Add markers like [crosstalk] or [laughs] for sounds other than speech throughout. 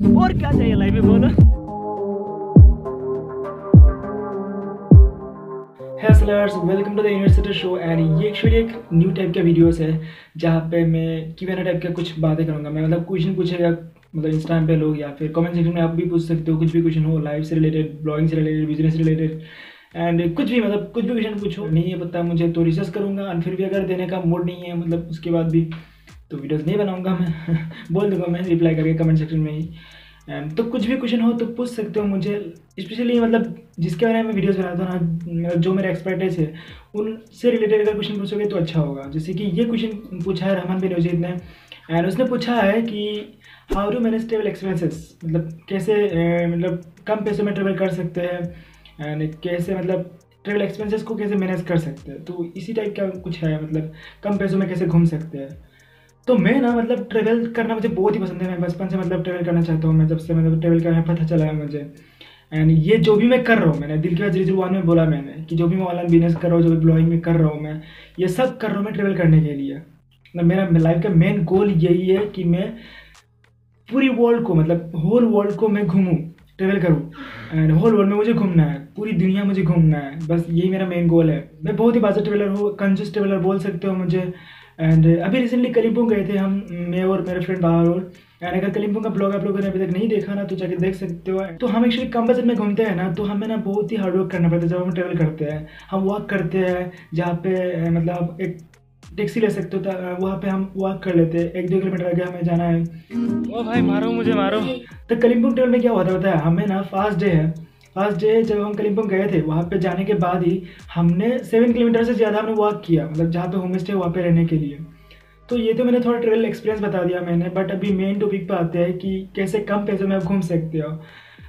और क्या चाहिए लाइफ में, बोलो। Welcome to the university show and ये एक्चुअली एक न्यू टाइप का वीडियोस है, जहाँ पे मैं की टाइप का कुछ बातें करूँगा। मैं मतलब क्वेश्चन पूछेगा मतलब इंस्टाग्राम पे लोग या फिर कमेंट सेक्शन में आप भी पूछ सकते हो, कुछ भी क्वेश्चन हो लाइफ से रिलेटेड ब्लॉगिंग से रिलेटेड बिज़नेस से रिलेटेड एंड कुछ भी मतलब कुछ भी क्वेश्चन पूछो। नहीं है पता, मुझे तो रिसर्च करूँगा एंड फिर भी अगर देने का मूड नहीं है मतलब उसके बाद भी तो वीडियोस नहीं बनाऊँगा मैं। [laughs] बोल दूँगा मैं रिप्लाई करके कमेंट सेक्शन में ही। एंड तो कुछ भी क्वेश्चन हो तो पूछ सकते हो मुझे। स्पेशली मतलब जिसके बारे में वीडियोस बनाता हूँ ना जो मेरा एक्सपर्टाइज है, उनसे रिलेटेड अगर क्वेश्चन पूछोगे तो अच्छा होगा। जैसे कि ये क्वेश्चन पूछा है रहमान बिन वजीद ने। एंड उसने पूछा है कि how to manage travel expenses मतलब कैसे मतलब कम पैसों में ट्रेवल कर सकते हैं? एंड कैसे मतलब ट्रेवल एक्सपेंसेस को कैसे मैनेज कर सकते हैं? तो इसी टाइप का कुछ है मतलब कम पैसों में कैसे घूम सकते हैं? तो मैं ना मतलब ट्रेवल करना मुझे बहुत ही पसंद है, मैं बचपन से मतलब ट्रेवल करना चाहता हूँ, मैं जब से मतलब ट्रेवल करना पता चला है मुझे। एंड ये जो भी मैं कर रहा हूँ, मैंने दिल की बात ज़ुबान में बोला मैंने कि जो भी मैं ऑनलाइन बिज़नेस कर रहा हूँ, जो भी ब्लॉगिंग में कर रहा हूँ मैं, ये सब कर रहा हूँ मैं ट्रेवल करने के लिए। मतलब मेरा लाइफ का मेन गोल यही है कि मैं पूरी वर्ल्ड को मतलब होल वर्ल्ड को मैं घूमूँ ट्रेवल करूँ। एंड होल वर्ल्ड में मुझे घूमना है, पूरी दुनिया मुझे घूमना है, बस यही मेरा मेन गोल है। मैं बहुत ही बाजा ट्रेवलर हूँ कंजूस ट्रेवलर बोल सकते हो मुझे। एंड अभी रिसेंटली कलिम्पोंग गए थे हम मैं और मेरे फ्रेंड बाहर और एंड अगर कलिम्पोंग का ब्लॉग आप लोगों ने अभी तक नहीं देखा ना तो जाके देख सकते हो। तो हम एक्चुअली कम बजट में घूमते हैं ना तो हमें ना बहुत ही हार्डवर्क करना पड़ता है जब हम ट्रेवल करते हैं। हम वॉक करते हैं जहाँ पे मतलब एक टैक्सी ले सकते हो तो वहाँ पे हम वॉक कर लेते हैं। एक दो किलोमीटर आगे हमें जाना है। ओ भाई मारो मुझे मारो। तो कलिम्पोंग ट्रेवल में क्या होता है हमें ना फास्ट डे है। फ़र्स्ट डे जब हम कलिम्पोंग गए थे, वहाँ पे जाने के बाद ही हमने सेवन किलोमीटर से ज़्यादा हमने वॉक किया मतलब जहाँ पे होम स्टे वहाँ पे रहने के लिए। तो ये तो मैंने थोड़ा ट्रेवल एक्सपीरियंस बता दिया मैंने बट अभी मेन टॉपिक पे आते हैं कि कैसे कम पैसों में आप घूम सकते हो।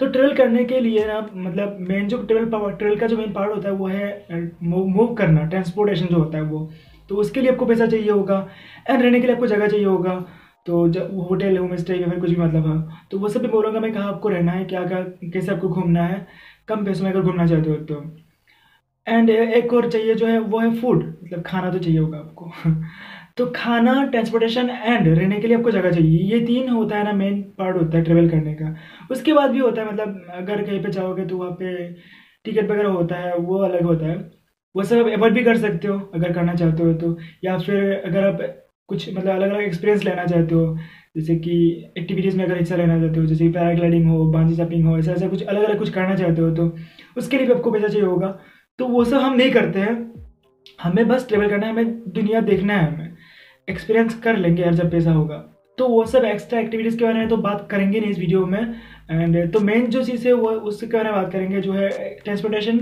तो ट्रेवल करने के लिए ना मतलब मेन जो ट्रेवल ट्रेवल का जो मेन पार्ट होता है, वो है मूव करना ट्रांसपोर्टेशन जो होता है वो। तो उसके लिए आपको पैसा चाहिए होगा एंड रहने के लिए आपको जगह चाहिए होगा। तो जब होटल होम स्टे या फिर कुछ भी मतलब है। तो वो सब भी बोलूँगा, मैं कहाँ आपको रहना है? क्या क्या, कैसे आपको घूमना है? कम पैसों में अगर घूमना चाहते हो तो। एंड एक और चाहिए जो है, वो है फ़ूड मतलब खाना तो चाहिए होगा आपको। [laughs] तो खाना ट्रांसपोर्टेशन एंड रहने के लिए आपको जगह चाहिए। ये तीन होता है ना मेन पार्ट होता है ट्रेवल करने का। उसके बाद भी होता है मतलब अगर कहीं पे जाओगे तो वहाँ पे टिकट वगैरह होता है, वो अलग होता है। वो सब आप एफर्ट भी कर सकते हो, अगर करना चाहते हो तो। या फिर अगर आप कुछ मतलब अलग अलग एक्सपीरियंस लेना चाहते हो? जैसे कि एक्टिविटीज़ में अगर हिस्सा लेना चाहते हो, जैसे कि पैराग्लाइडिंग हो बांजी जंपिंग हो ऐसा ऐसा कुछ अलग अलग कुछ करना चाहते हो तो उसके लिए भी आपको पैसा चाहिए होगा। तो वो सब हम नहीं करते हैं। हमें बस ट्रेवल करना है, हमें दुनिया देखना है हमें। एक्सपीरियंस कर लेंगे यार जब पैसा होगा। तो वो सब एक्स्ट्रा एक्टिविटीज़ के बारे में तो बात करेंगे नहीं इस वीडियो में। एंड तो मेन जो चीज़ है वो, उसके बारे में बात करेंगे, जो है ट्रांसपोर्टेशन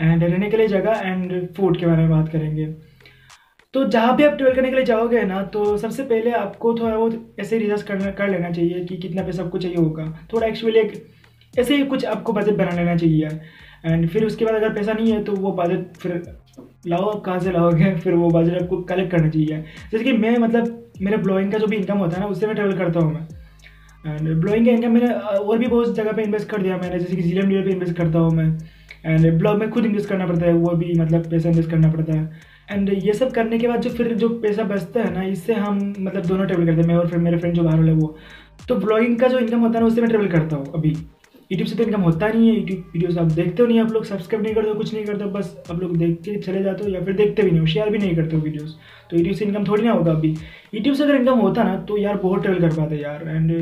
एंड रहने के लिए जगह एंड फ़ूड के बारे में बात करेंगे। तो जहाँ भी आप ट्रेवल करने के लिए जाओगे ना तो सबसे पहले आपको थोड़ा बहुत ऐसे रिसर्च करना, कर लेना चाहिए कि कितना पैसा आपको चाहिए होगा। थोड़ा एक्चुअली एक ऐसे ही कुछ आपको बजट बना लेना चाहिए। एंड फिर उसके बाद अगर पैसा नहीं है तो वो बजट फिर लाओ आप, कहाँ से लाओगे? [laughs] फिर वो बजट आपको कलेक्ट करना चाहिए। जैसे कि मैं मतलब मेरे ब्लॉइंग का जो भी इनकम होता है ना, उससे मैं ट्रेवल करता हूँ मैं। एंड ब्लॉइंग का इनकम मैंने और भी बहुत जगह पे इन्वेस्ट कर दिया मैंने। जैसे कि जीएम डी पे इन्वेस्ट करता हूँ मैं। एंड ब्लॉग में खुद इन्वेस्ट करना पड़ता है, वो भी मतलब पैसा इन्वेस्ट करना पड़ता है। एंड ये सब करने के बाद जो फिर जो पैसा बचता है ना, इससे हम मतलब दोनों ट्रेवल करते हैं, मैं और फिर मेरे फ्रेंड जो बाहर वाले वो। तो ब्लॉगिंग का जो इनकम होता है ना, उससे मैं ट्रेवल करता हूँ अभी। यूट्यूब से तो इनकम होता नहीं है यूट्यूब वीडियोस आप देखते हो नहीं, आप लोग सब्सक्राइब नहीं करते हो, कुछ नहीं करते हो, बस आप लोग देख के चले जाते हो या फिर देखते भी नहीं हो शेयर भी नहीं करते हो वीडियोस तो यूट्यूब से इनकम थोड़ी ना होगा अभी। यूट्यूब से अगर इनकम होता ना तो यार बहुत ट्रेवल कर पाते यार। एंड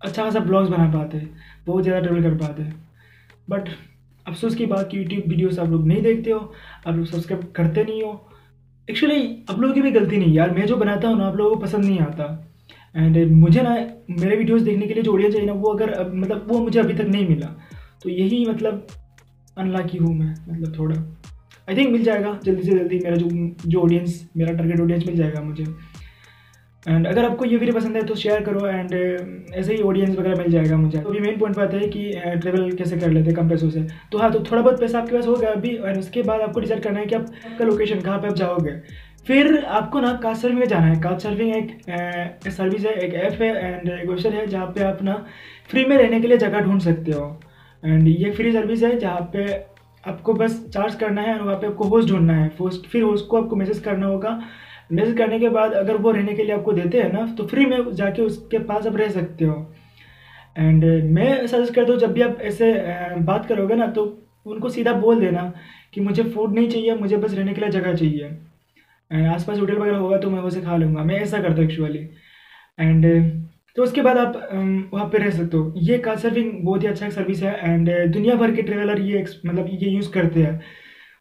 अच्छा खासा ब्लॉग्स बना पाते, बहुत ज़्यादा ट्रेवल कर पाते। बट अफसोस की बात कि यूट्यूब वीडियोस आप लोग नहीं देखते हो, आप लोग सब्सक्राइब करते नहीं हो। एक्चुअली आप लोगों की भी गलती नहीं यार। मैं जो बनाता हूँ ना, आप लोगों को पसंद नहीं आता। एंड मुझे ना, मेरे वीडियोस देखने के लिए जो ऑडियंस चाहिए ना, वो अगर मतलब वो मुझे अभी तक नहीं मिला। तो यही मतलब अनलाकी हूँ मैं मतलब थोड़ा। आई थिंक मिल जाएगा, जल्दी से जल्दी मेरा जो जो ऑडियंस मेरा टारगेट ऑडियंस मिल जाएगा मुझे। एंड अगर आपको ये वीडियो पसंद है तो शेयर करो एंड ऐसे ही ऑडियंस वगैरह मिल जाएगा मुझे। तो अभी मेन पॉइंट पर आता है कि ट्रेवल कैसे कर लेते हैं कम पैसों से। तो हाँ तो थोड़ा बहुत पैसा आपके पास होगा अभी और उसके बाद आपको डिसाइड करना है कि आपका लोकेशन कहाँ पे आप जाओगे। फिर आपको ना कार सर्विंग में जाना है। कार सर्विंग एक सर्विस है, एक ऐप है एंड एक वेबसाइट है जहाँ पे आप ना फ्री में रहने के लिए जगह ढूंढ सकते हो। एंड ये फ्री सर्विस है जहाँ पे आपको बस चार्ज करना है और वहाँ पे आपको होस्ट ढूंढना है। होस्ट फिर होस्ट को आपको मैसेज करना होगा मैसेज करने के बाद अगर वो रहने के लिए आपको देते हैं ना तो फ्री में जाके उसके पास आप रह सकते हो। एंड मैं सजेस्ट करता हूँ, जब भी आप ऐसे बात करोगे ना तो उनको सीधा बोल देना कि मुझे फ़ूड नहीं चाहिए, मुझे बस रहने के लिए जगह चाहिए। एंड आसपास होटल वगैरह होगा तो मैं वैसे खा लूँगा। मैं ऐसा करता हूँ एक्चुअली एंड तो उसके बाद आप वहाँ पे रह सकते हो। ये कार सर्विंग बहुत ही अच्छा सर्विस है। एंड दुनिया भर के ट्रेवलर ये मतलब ये यूज़ करते हैं।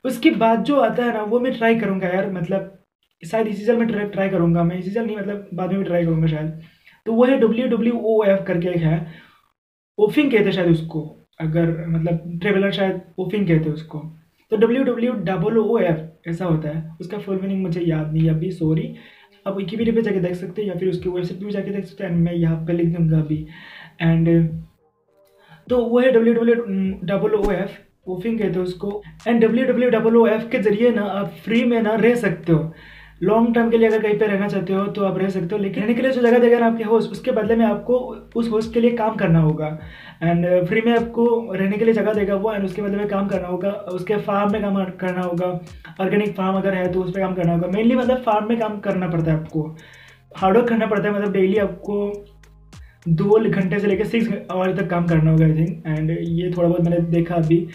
उसके बाद जो आता है ना, वो मैं ट्राई करूँगा यार मतलब शायद इसी साल में ट्राई ट्राई करूँगा मैं, इसी साल नहीं मतलब बाद में भी ट्राई करूँगा शायद। तो वो है डब्ल्यू डब्ल्यू ओ एफ़ करके एक है। ओफिंग कहते शायद उसको, अगर मतलब ट्रेवलर शायद ओफिंग कहते उसको। तो W W double O F ऐसा होता है। उसका फुल मीनिंग मुझे याद नहीं अभी सॉरी आप विकीपीडिया पे जाके देख सकते हैं या फिर उसकी वेबसाइट पे भी जाके देख सकते हैं मैं यहाँ पे लिख दूँगा अभी। एंड तो वो है W W double O F wwoofing कहते हैं उसको। And W W double O F के ज़रिए ना आप फ्री में ना रह सकते हो। लॉन्ग टर्म के लिए अगर कहीं पे रहना चाहते हो तो आप रह सकते हो लेकिन रहने के लिए जो जगह देगा ना आपके होस्ट उसके बदले में आपको उस होस्ट के लिए काम करना होगा। एंड फ्री uh, में आपको रहने के लिए जगह देगा वो एंड उसके बदले में काम करना होगा उसके फार्म में काम करना होगा ऑर्गेनिक फार्म अगर है तो उस पर काम करना होगा। मेनली मतलब फार्म में काम करना पड़ता है आपको। हार्डवर्क करना पड़ता है मतलब डेली आपको दो घंटे से लेकर सिक्स आवर तक काम करना होगा आई थिंक एंड ये थोड़ा बहुत मैंने देखा अभी।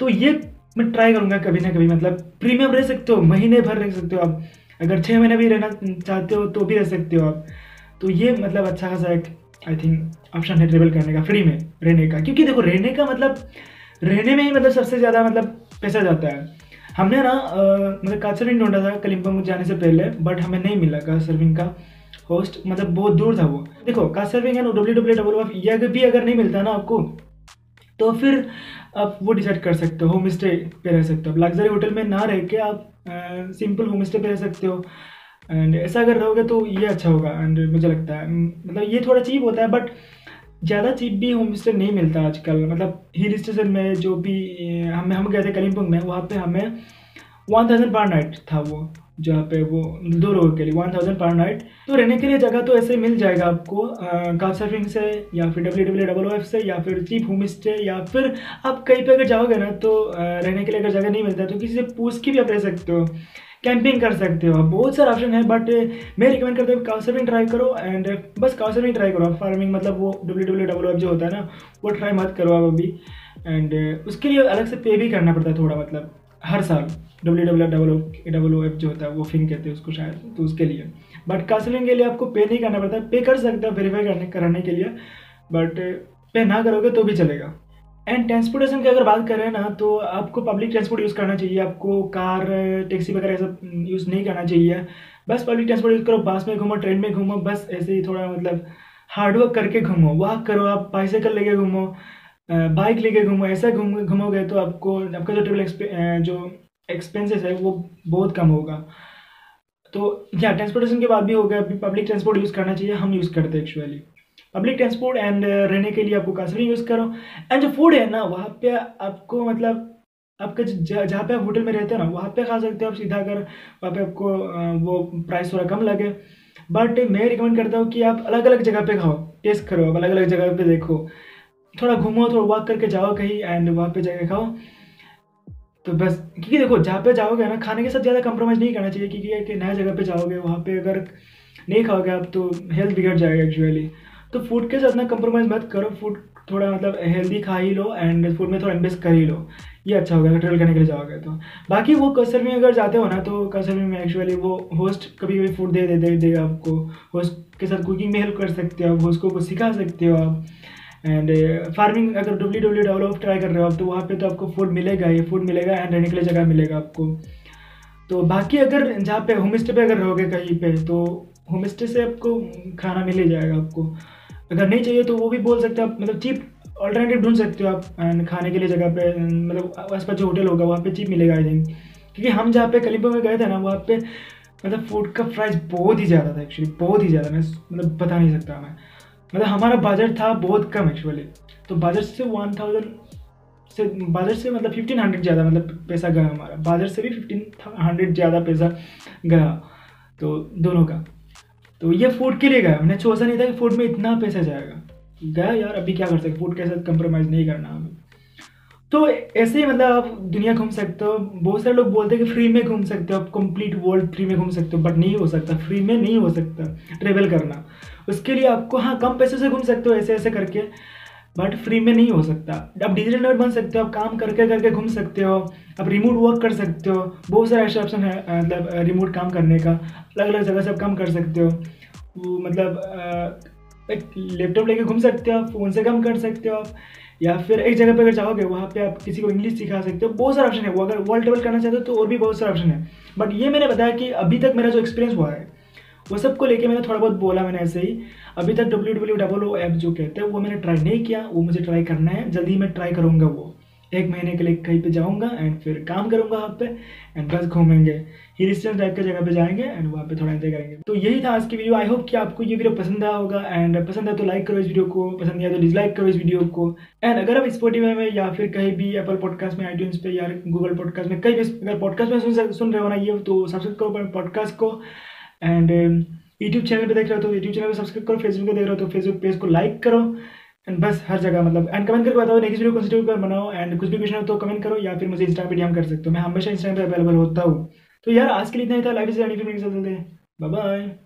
तो ये मैं ट्राई करूँगा कभी ना कभी मतलब प्रीमियम रह सकते हो महीने भर रह सकते हो आप। अगर छः महीने भी रहना चाहते हो तो भी रह सकते हो आप। तो ये मतलब अच्छा खासा एक आई थिंक ऑप्शन है ट्रेवल करने का फ्री में रहने का। क्योंकि देखो, रहने का मतलब रहने में ही मतलब सबसे ज़्यादा मतलब पैसा जाता है। हमने ना मतलब कार सर्विंग ढूंढा था, कलिम्पोंग जाने से पहले बट हमें नहीं मिला कार सर्विंग का होस्ट मतलब बहुत दूर था वो। देखो कार सर्विंग ना डब्ल्यू डब्ल्यू डब्ल्यू ये भी अगर नहीं मिलता ना आपको तो फिर आप वो डिसाइड कर सकते हो होम स्टे पे रह सकते हो। लग्जरी होटल में ना रह के आप सिंपल होम स्टे पर रह सकते हो। एंड ऐसा अगर रहोगे तो ये अच्छा होगा। एंड मुझे लगता है मतलब ये थोड़ा चीप होता है बट ज़्यादा चीप भी होम स्टे नहीं मिलता आजकल। मतलब हिल स्टेशन में जो भी, हमें, हम गए थे कलिम्पोंग में, वहाँ पे हमें वन थाउज़ेंड पर नाइट था वो। जहाँ पे वो दो लोगों के लिए वन थाउज़ेंड पर नाइट तो रहने के लिए जगह तो ऐसे मिल जाएगा आपको कार सर्फिंग से, या फिर डब्ल्यू डब्ल्यू डबल एफ़ से, या फिर चीप होम स्टे या फिर आप कहीं पे अगर जाओगे ना तो रहने के लिए अगर जगह नहीं मिलता तो किसी से पूछ के भी आप रह सकते हो कैंपिंग कर सकते हो। बहुत सारे ऑप्शन है बट मैं रिकमेंड करता हूँ काउ सर्विंग ट्राई करो एंड बस काउ सर्विंग ट्राई करो। फ़ार्मिंग मतलब वो डब्ल्यू डब्ल्यू डब्ल्यू एफ़ जो होता है ना, वो ट्राई मत करो आप अभी। एंड उसके लिए अलग से पे भी करना पड़ता है थोड़ा मतलब। हर साल W W W W F जो होता है, वो फिंग कहते हैं उसको शायद तो उसके लिए। बट काउंसलिंग के लिए आपको पे नहीं करना पड़ता। पे कर सकते हो वेरीफाई करने कराने के लिए बट पे ना करोगे तो भी चलेगा। एंड ट्रांसपोर्टेशन की अगर बात करें ना तो आपको पब्लिक ट्रांसपोर्ट यूज़ करना चाहिए। आपको कार टैक्सी वगैरह ऐसा यूज़ नहीं करना चाहिए। बस पब्लिक ट्रांसपोर्ट यूज़ करो। बस में घूमो ट्रेन में घूमो, बस ऐसे ही थोड़ा मतलब हार्डवर्क करके घूमो। वॉक करो आप बाइसाइकिल लेके घूमो। बाइक लेके घूमो, ऐसा घूम, घूमोगे तो आपको, आपका जो ट्रेवल जो एक्सपेंसेस है वो बहुत कम होगा। तो या ट्रांसपोर्टेशन के बाद भी हो गया, अभी पब्लिक ट्रांसपोर्ट यूज़ करना चाहिए, हम यूज़ करते हैं एक्चुअली पब्लिक ट्रांसपोर्ट एंड रहने के लिए आपको कासरी यूज़ करो। एंड जो फ़ूड है ना, वहाँ पे आपको मतलब आपका जहाँ पे आप होटल में रहते हो ना, वहाँ पे खा सकते हो आप सीधा कर वहाँ पे आपको वो प्राइस थोड़ा कम लगे। बट मैं रिकमेंड करता हूँ कि आप अलग अलग जगह पे खाओ टेस्ट करो अलग अलग जगह पे देखो। थोड़ा घूमो, थोड़ा वॉक करके जाओ कहीं एंड वहाँ पे जाके खाओ। तो बस, क्योंकि देखो, जहाँ पे जाओगे ना, खाने के साथ ज़्यादा कंप्रोमाइज़ नहीं करना चाहिए, क्योंकि एक नया जगह पे जाओगे, वहाँ पे अगर नहीं खाओगे आप तो हेल्थ बिगड़ जाएगा एक्चुअली तो फ़ूड के साथ ना कंप्रोमाइज़ मत करो फ़ूड थोड़ा मतलब हेल्दी खा ही लो एंड फ़ूड में थोड़ा इन्वेस्ट कर ही लो। ये अच्छा होगा अगर ट्रेवल करने के लिए जाओगे तो। बाकी वो कसर में अगर जाते हो ना तो कसर में एक्चुअली वो होस्ट कभी कभी फ़ूड दे दे देगा आपको। होस्ट के साथ कुकिंग में हेल्प कर सकते हो आप होस्ट को सिखा सकते हो आप। एंड फ़ार्मिंग uh, अगर डब्ल्यू डब्ल्यू डेवलप ट्राई कर रहे हो आप तो वहाँ पे तो आपको फ़ूड मिलेगा ही फ़ूड मिलेगा एंड रहने के लिए जगह मिलेगा आपको। तो बाकी अगर जहाँ पे होम स्टे पर अगर रहोगे कहीं पे तो होम स्टे से आपको खाना मिल ही जाएगा आपको। अगर नहीं चाहिए तो वो भी बोल सकते हो आप मतलब चीप ऑल्टरनेटिव ढूंढ सकते हो आप एंड खाने के लिए जगह पे मतलब आस पास जो होटल होगा वहाँ पे चीप मिलेगा आई थिंक क्योंकि हम जहाँ पे कलिम्बो में गए थे ना वहाँ पे मतलब फ़ूड का प्राइस बहुत ही ज़्यादा था एक्चुअली बहुत ही ज़्यादा मैं मतलब बता नहीं सकता मैं। मतलब हमारा बजट था बहुत कम एक्चुअली तो बजट से वन थाउज़ेंड से बजट से मतलब फिफ्टीन हंड्रेड ज़्यादा मतलब पैसा गया हमारा। बजट से भी फिफ्टीन हंड्रेड ज़्यादा पैसा गया तो दोनों का। तो ये फ़ूड के लिए गया। मैंने सोचा नहीं था कि फ़ूड में इतना पैसा जाएगा। गया यार, अभी क्या कर सकते? फ़ूड के साथ कंप्रोमाइज़ नहीं करना हमें। तो ऐसे ही मतलब आप दुनिया घूम सकते हो। बहुत सारे लोग बोलते हैं कि फ्री में घूम सकते हो। आप कंप्लीट वर्ल्ड फ्री में घूम सकते हो। बट नहीं हो सकता। फ्री में नहीं हो सकता। ट्रेवल करना। उसके लिए आपको हाँ कम पैसे से घूम सकते हो, ऐसे ऐसे करके। बट फ्री में नहीं हो सकता। आप डिजिटल नोट बन सकते हो, आप काम करके करके घूम सकते हो, आप रिमोट वर्क कर सकते हो। बहुत सारे ऐसे ऑप्शन है मतलब रिमोट काम करने का। अलग अलग जगह से आप काम कर सकते हो। मतलब एक लैपटॉप लेके घूम सकते हो आप फ़ोन से काम कर सकते हो आप या फिर एक जगह पर अगर जाओगे, वहाँ पे आप किसी को इंग्लिश सिखा सकते हो। बहुत सारे ऑप्शन है। वो अगर वर्ल्ड ट्रेवल करना चाहते हो तो और भी बहुत सारे ऑप्शन है। बट ये मैंने बताया कि अभी तक मेरा जो एक्सपीरियंस हुआ है वो सबको लेके मैंने थोड़ा बहुत बोला मैंने ऐसे ही, अभी तक W W double O app जो कहते हैं, वो मैंने ट्राई नहीं किया, वो मुझे ट्राई करना है, जल्दी मैं ट्राई करूँगा वो। एक महीने के लिए कहीं पे जाऊँगा एंड फिर काम करूँगा वहाँ पे एंड बस घूमेंगे। हिल स्टेशन टाइप के जगह पे जाएँगे एंड वहाँ पे थोड़ा एंजॉय करेंगे। तो यही था आज की वीडियो आई होप कि आपको ये वीडियो पसंद आया होगा एंड पसंद है तो लाइक करो इस वीडियो को, पसंद आया तो डिसलाइक करो इस वीडियो को। एंड अगर आप स्पोटिफाई में या फिर कहीं भी एप्पल पॉडकास्ट में आई पे या गूगल पॉडकास्ट में, कहीं भी अगर पॉडकास्ट में सुन रहे हो ना ये तो सब्सक्राइब करो पॉडकास्ट को। एंड यूट्यूब चैनल पे देख रहे हो तो यूट्यूब चैनल पे सब्सक्राइब करो फेसबुक पे देख रहे हो तो फेसबुक पेज को लाइक करो। एंड बस हर जगह मतलब एंड कमेंट करके बताओ नेक्स्ट वीडियो सी पर बनाओ एंड कुछ भी क्वेश्चन हो तो कमेंट करो या फिर मुझे इंस्टा पे डीएम कर सकते हो। मैं हमेशा इंस्टा पे अवेलेबल होता हूँ। तो यार आज के लिए इतना ही था लाइफ से बाय बाय